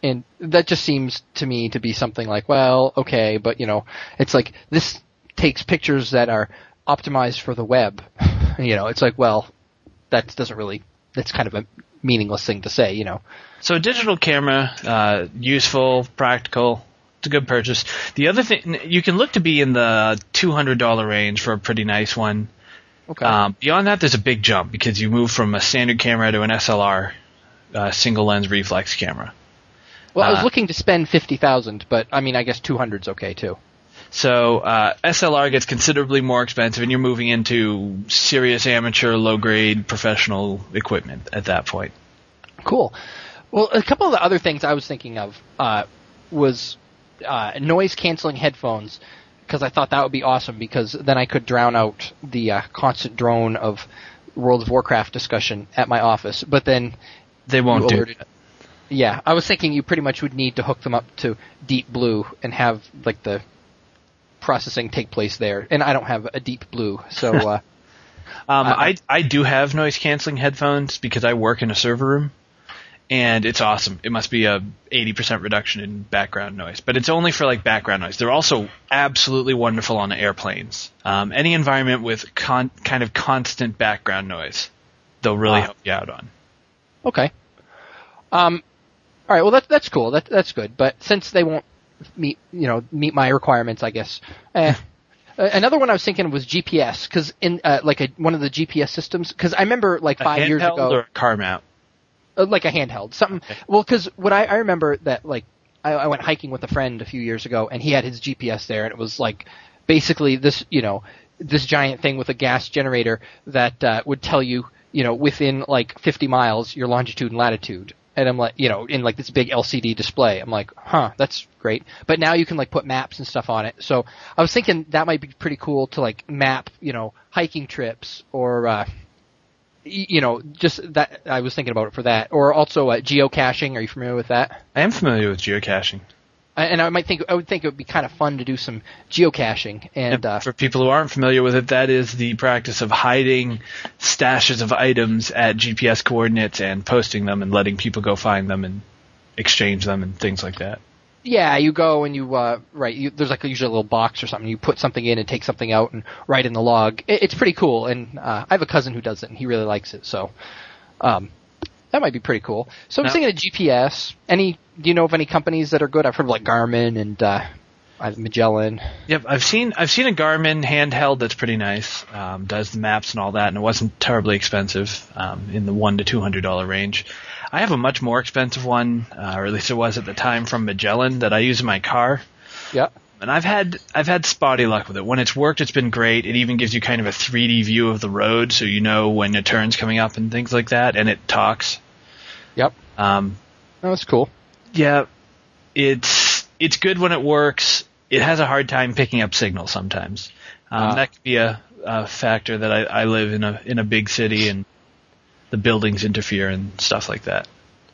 S1: And that just seems to me to be something like, well, okay, but you know, it's like this takes pictures that are optimized for the web. you know, it's like, well, that doesn't really, that's kind of a meaningless thing to say, you know.
S2: So a digital camera, uh, useful, practical. It's a good purchase. The other thing, you can look to be in the $200 range for a pretty nice one.
S1: Okay.
S2: Um, beyond that, there's a big jump because you move from a standard camera to an SLR, uh, single lens reflex camera.
S1: Well, I was
S2: uh,
S1: looking to spend 50,000, but I mean, I guess 200's okay too.
S2: So uh, SLR gets considerably more expensive, and you're moving into serious amateur, low-grade, professional equipment at that point.
S1: Cool. Well, a couple of the other things I was thinking of uh, was uh, noise canceling headphones because I thought that would be awesome because then I could drown out the uh, constant drone of World of Warcraft discussion at my office. But then
S2: They won't do.
S1: alerted- Yeah, I was thinking you pretty much would need to hook them up to Deep Blue and have like the processing take place there. And I don't have a Deep Blue, so uh,
S2: Um,
S1: Uh,
S2: I I do have noise canceling headphones because I work in a server room, and it's awesome. It must be a 80% reduction in background noise, but it's only for like background noise. They're also absolutely wonderful on airplanes. Um, any environment with con- kind of constant background noise, they'll really
S1: Ah.
S2: help you out on.
S1: Okay. Um, all right. Well, that, that's cool. That, that's good. But since they won't meet, you know, meet my requirements, I guess. Eh. Uh, Another one I was thinking was GPS, because in uh, like a, one of the GPS systems, because I remember like five years ago,
S2: or a car mount.
S1: uh, like a handheld, something.
S2: Okay.
S1: Well, because what I, I remember that like I, I went hiking with a friend a few years ago, and he had his GPS there, and it was like basically this, you know, this giant thing with a gas generator that uh, would tell you, you know, within like 50 miles your longitude and latitude. And I'm like, you know, in like this big LCD display. I'm like, huh, that's great. But now you can like put maps and stuff on it. So I was thinking that might be pretty cool to like map, you know, hiking trips or, uh, you know, just that I was thinking about it for that, or also uh, geocaching. Are you familiar with that?
S2: I am familiar with geocaching.
S1: And I might think I would think it would be kind of fun to do some geocaching. And uh,
S2: for people who aren't familiar with it, that is the practice of hiding stashes of items at GPS coordinates and posting them and letting people go find them and exchange them and things like that.
S1: yeah, you go and you uh, right. You, there's like usually a little box or something. You put something in and take something out and write in the log. It, it's pretty cool. And uh, I have a cousin who does it, and he really likes it. So. Um, that might be pretty cool. So I'm
S2: Now-
S1: thinking of GPS. Any? Do you know of any companies that are good? I've heard of like Garmin and uh, Magellan.
S2: Yep, I've seen I've seen a Garmin handheld that's pretty nice. Um, does the maps and all that, and it wasn't terribly expensive, um, in the one to two hundred dollar range. I have a much more expensive one, uh, or at least it was at the time from Magellan that I use in my car.
S1: Yeah.
S2: and I've had I've had spotty luck with it. When it's worked, it's been great. It even gives you kind of a 3D view of the road, so you know when a turn's coming up and things like that, and it talks.
S1: Yep.
S2: Um,
S1: That was cool.
S2: Yeah, it's it's good when it works. It has a hard time picking up signal sometimes. Um,
S1: Ah.
S2: that could be a, a factor that I, I live in a in a big city and the buildings interfere and stuff like that.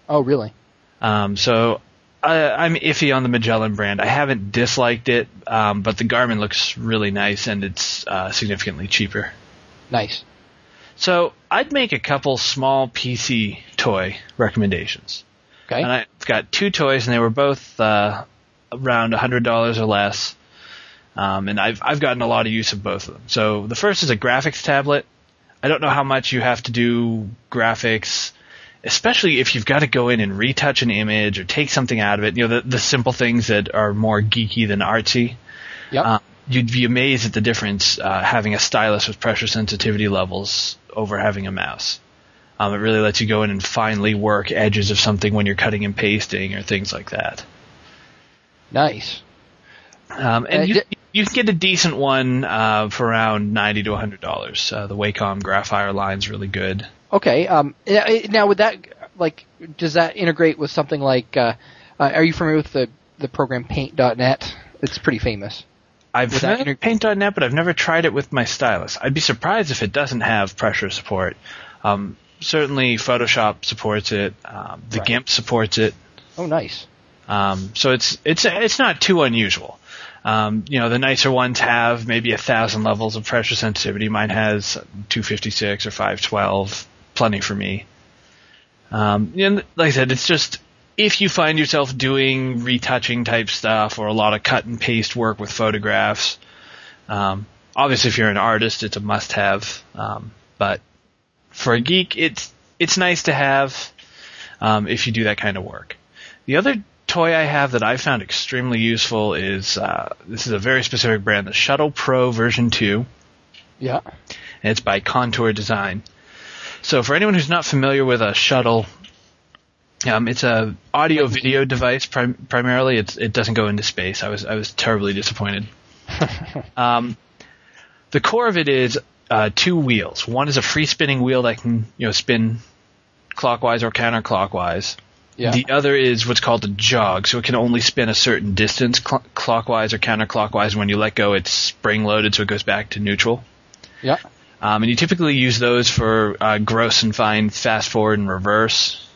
S1: Oh, really?
S2: Um, so I, I'm iffy on the Magellan brand. I haven't disliked it, um, but the Garmin looks really nice and it's uh, significantly cheaper.
S1: Nice.
S2: So I'd make a couple small PC toy recommendations.
S1: Okay.
S2: And I've got two toys, and they were both uh, around hundred dollars or less. Um, and I've I've gotten a lot of use of both of them. So the first is a graphics tablet. I don't know how much you have to do graphics, especially if you've got to go in and retouch an image or take something out of it. You know, the the simple things that are more geeky than artsy.
S1: yep.
S2: Uh, you'd be amazed at the difference uh, having a stylus with pressure sensitivity levels over having a mouse. Um, it really lets you go in and finely work edges of something when you're cutting and pasting or things like that.
S1: nice.
S2: Um, and
S1: Uh,
S2: you, you can get a decent one uh, for around ninety to hundred dollars. Uh, the Wacom Graphire line's really good.
S1: Okay. Um. Now, would that like does that integrate with something like? Uh, uh, are you familiar with the the program Paint.net? It's pretty famous.
S2: I've tried
S1: inter-
S2: Paint.net, but I've never tried it with my stylus. I'd be surprised if it doesn't have pressure support. Um, certainly, Photoshop supports it. Um, the
S1: Right.
S2: GIMP supports it.
S1: Oh, nice.
S2: Um, so it's it's it's not too unusual. Um, you know, the nicer ones have maybe a thousand levels of pressure sensitivity. Mine has 256 or 512, plenty for me. Um, and like I said, it's just if you find yourself doing retouching type stuff or a lot of cut and paste work with photographs. Um, obviously, if you're an artist, it's a must-have. Um, but for a geek, it's it's nice to have um, if you do that kind of work. The other toy I have that I found extremely useful is uh, this is a very specific brand, the Shuttle Pro version 2,
S1: Yeah.
S2: and it's by Contour Design. So for anyone who's not familiar with a shuttle, um, it's a audio video device prim- primarily. It's, it doesn't go into space. I was I was terribly disappointed. um, the core of it is uh, two wheels. One is a free spinning wheel that can you know spin clockwise or counterclockwise.
S1: Yeah.
S2: The other is what's called a jog, so it can only spin a certain distance cl- clockwise or counterclockwise. When you let go, it's spring loaded, so it goes back to neutral.
S1: yeah.
S2: Um, and you typically use those for uh, gross and fine fast forward and reverse.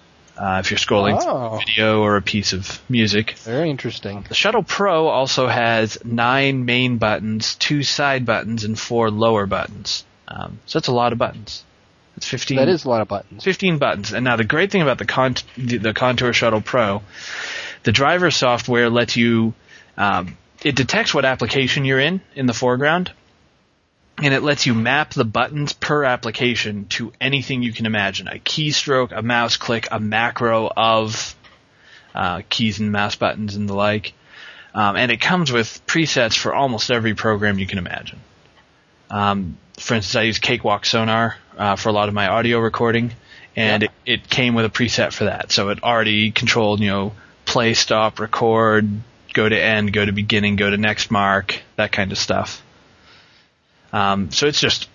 S2: Uh, if you're scrolling
S1: Oh.
S2: a video or a piece of music.
S1: Very interesting.
S2: The Shuttle Pro also has nine main buttons, two side buttons, and four lower buttons. Um, so that's a lot of buttons. It's 15.
S1: That is a lot of buttons.
S2: 15 buttons. And now the great thing about the, con- the, the Contour Shuttle Pro, the driver software lets you, um, it detects what application you're in in the foreground, and it lets you map the buttons per application to anything you can imagine. A keystroke, a mouse click, a macro of uh, keys and mouse buttons and the like. Um, and it comes with presets for almost every program you can imagine. Um, for instance, I use Cakewalk Sonar uh, for a lot of my audio recording, and
S1: Yeah.
S2: it, it came with a preset for that. So it already controlled, you know, play, stop, record, go to end, go to beginning, go to next mark, that kind of stuff. Um, so it's just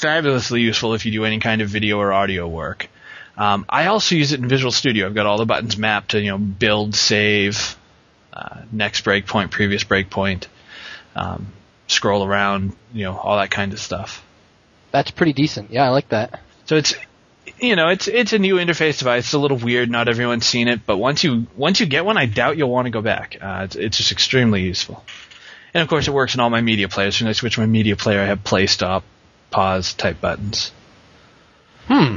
S2: fabulously useful if you do any kind of video or audio work. Um, I also use it in Visual Studio. I've got all the buttons mapped to, you know, build, save, uh, next breakpoint, previous breakpoint, um, scroll around, you know, all that kind of stuff.
S1: That's pretty decent. Yeah, I like that.
S2: So it's, you know, it's it's a new interface device. It's a little weird. Not everyone's seen it, but once you once you get one, I doubt you'll want to go back. Uh, it's, it's just extremely useful. And of course, it works in all my media players. When I switch my media player, I have play, stop, pause type buttons.
S1: Hmm.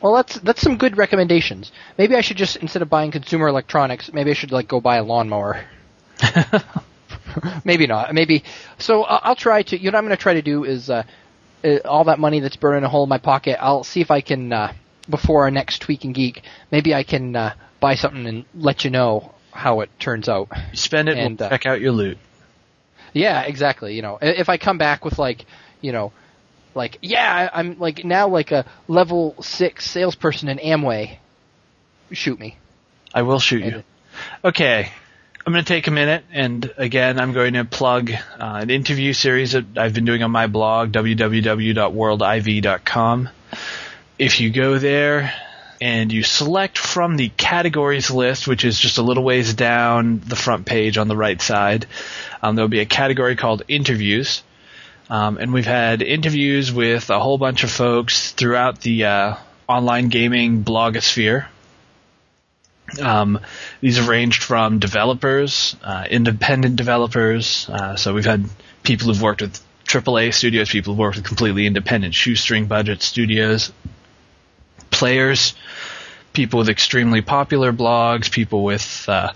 S1: Well, that's that's some good recommendations. Maybe I should just instead of buying consumer electronics, maybe I should like go buy a lawnmower. maybe not. Maybe. So uh, I'll try to. You know, what I'm going to try to do is uh, uh, all that money that's burning a hole in my pocket. I'll see if I can uh, before our next tweak and geek. Maybe I can uh, buy something and let you know how it turns out.
S2: You spend it,
S1: And,
S2: we'll
S1: uh,
S2: check out your loot.
S1: Yeah, exactly. You know, if I come back with like, you know, like yeah, I'm like now like a level six salesperson in Amway. Shoot me.
S2: I will shoot
S1: And-
S2: you. Okay. I'm going to take a minute, and again, I'm going to plug uh, an interview series that I've been doing on my blog, www.worldiv.com. If you go there and you select from the categories list, which is just a little ways down the front page on the right side, um, there'll be a category called interviews. Um, and we've had interviews with a whole bunch of folks throughout the uh, online gaming blogosphere. Um, these have ranged from developers, uh, independent developers. Uh, so we've had people who've worked with AAA studios, people who've worked with completely independent shoestring budget studios, players, people with extremely popular blogs, people with uh,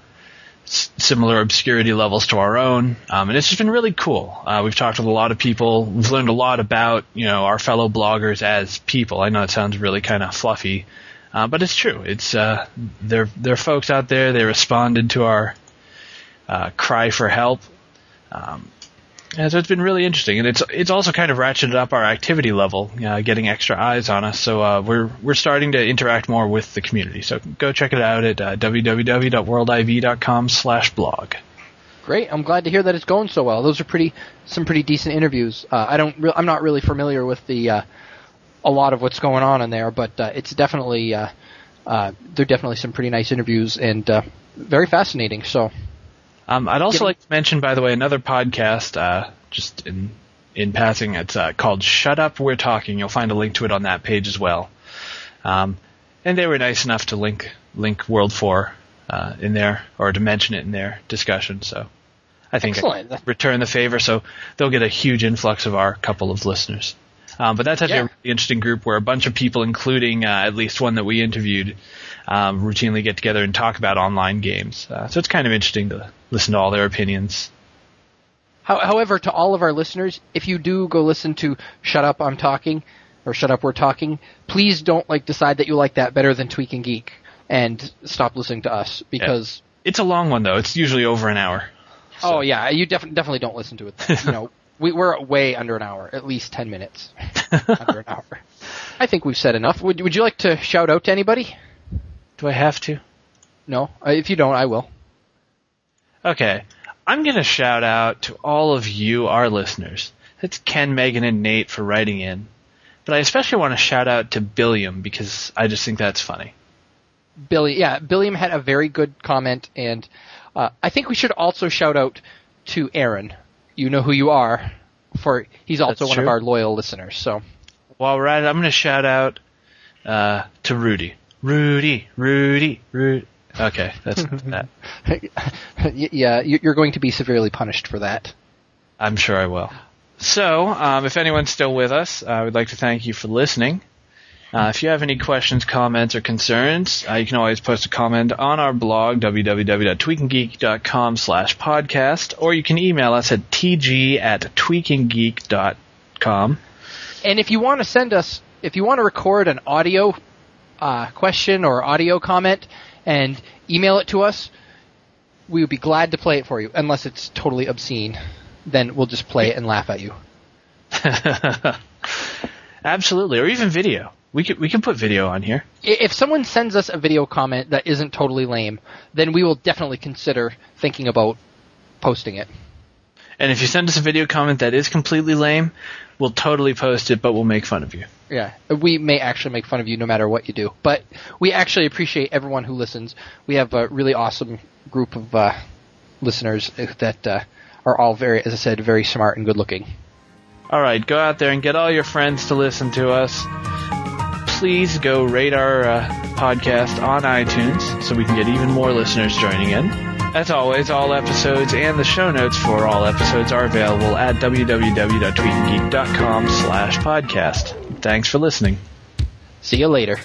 S2: s- similar obscurity levels to our own, um, and it's just been really cool. Uh, we've talked with a lot of people. We've learned a lot about you know our fellow bloggers as people. I know it sounds really kind of fluffy, uh, but it's true. It's uh, they're they're folks out there. They responded to our uh, cry for help. Um, and so it's been really interesting, and it's it's also kind of ratcheted up our activity level, uh, getting extra eyes on us. So uh, we're we're starting to interact more with the community. So go check it out at uh, www.worldiv.com/blog.
S1: Great. I'm glad to hear that it's going so well. Those are pretty some pretty decent interviews. Uh, I don't re- I'm not really familiar with the uh, a lot of what's going on in there, but uh, it's definitely uh, uh, they're definitely some pretty nice interviews and very fascinating. So
S2: Um, I'd also like to mention, by the way, another podcast, uh, just in in passing. It's uh, called "Shut Up, We're Talking." You'll find a link to it on that page as well. Um, and they were nice enough to link link World Four uh, in there, or to mention it in their discussion. So I think I
S1: Excellent.
S2: can return the favor. So they'll get a huge influx of our couple of listeners. Um, but that's actually
S1: Yeah.
S2: a really interesting group where a bunch of people, including uh, at least one that we interviewed, um, routinely get together and talk about online games. Uh, so it's kind of interesting to listen to all their opinions.
S1: How, however, to all of our listeners, if you do go listen to "Shut Up, I'm Talking" or "Shut Up, We're Talking," please don't like decide that you like that better than Tweak and Geek and stop listening to us because
S2: It's a long one though. It's usually over an hour.
S1: oh yeah, you def- definitely don't listen to it. Then. you know, we, we're way under an hour, at least ten minutes under an hour. I think we've said enough. Would Would you like to shout out to anybody?
S2: Do I have to?
S1: No, Uh, if you don't, I will.
S2: Okay. I'm going to shout out to all of you, our listeners. That's Ken, Megan, and Nate for writing in. But I especially want to shout out to Billiam because I just think that's funny.
S1: Billy, yeah, Billiam had a very good comment, and uh, I think we should also shout out to Aaron. You know who you are, for he's also
S2: That's
S1: one of our loyal listeners. So
S2: While we're at it, I'm going to shout out uh, to Rudy. Rudy, Rudy, Rudy. Okay, that's that.
S1: Yeah, you- you're going to be severely punished for that.
S2: I'm sure I will. So, um, if anyone's still with us, I would like to thank you for listening. Uh, if you have any questions, comments, or concerns, uh, you can always post a comment on our blog, www.tweakandgeek.com slash podcast, or you can email us at tg at tweakandgeek.com.
S1: And if you want to send us, if you want to record an audio uh, question or audio comment and email it to us, we would be glad to play it for you. Unless it's totally obscene, then we'll just play it and laugh at you.
S2: Absolutely, or even video. We could we can put video on here.
S1: If someone sends us a video comment that isn't totally lame, then we will definitely consider thinking about posting it.
S2: And if you send us a video comment that is completely lame, we'll totally post it, but we'll make fun of you.
S1: Yeah, we may actually make fun of you no matter what you do, but we actually appreciate everyone who listens. We have a really awesome group of uh, listeners that uh, are all very, as I said, very smart and good looking.
S2: All right, go out there and get all your friends to listen to us. Please go rate our uh, podcast on iTunes so we can get even more listeners joining in. As always, all episodes and the show notes for all episodes are available at www.tweakandgeek.com slash podcast. Thanks for listening.
S1: See you later.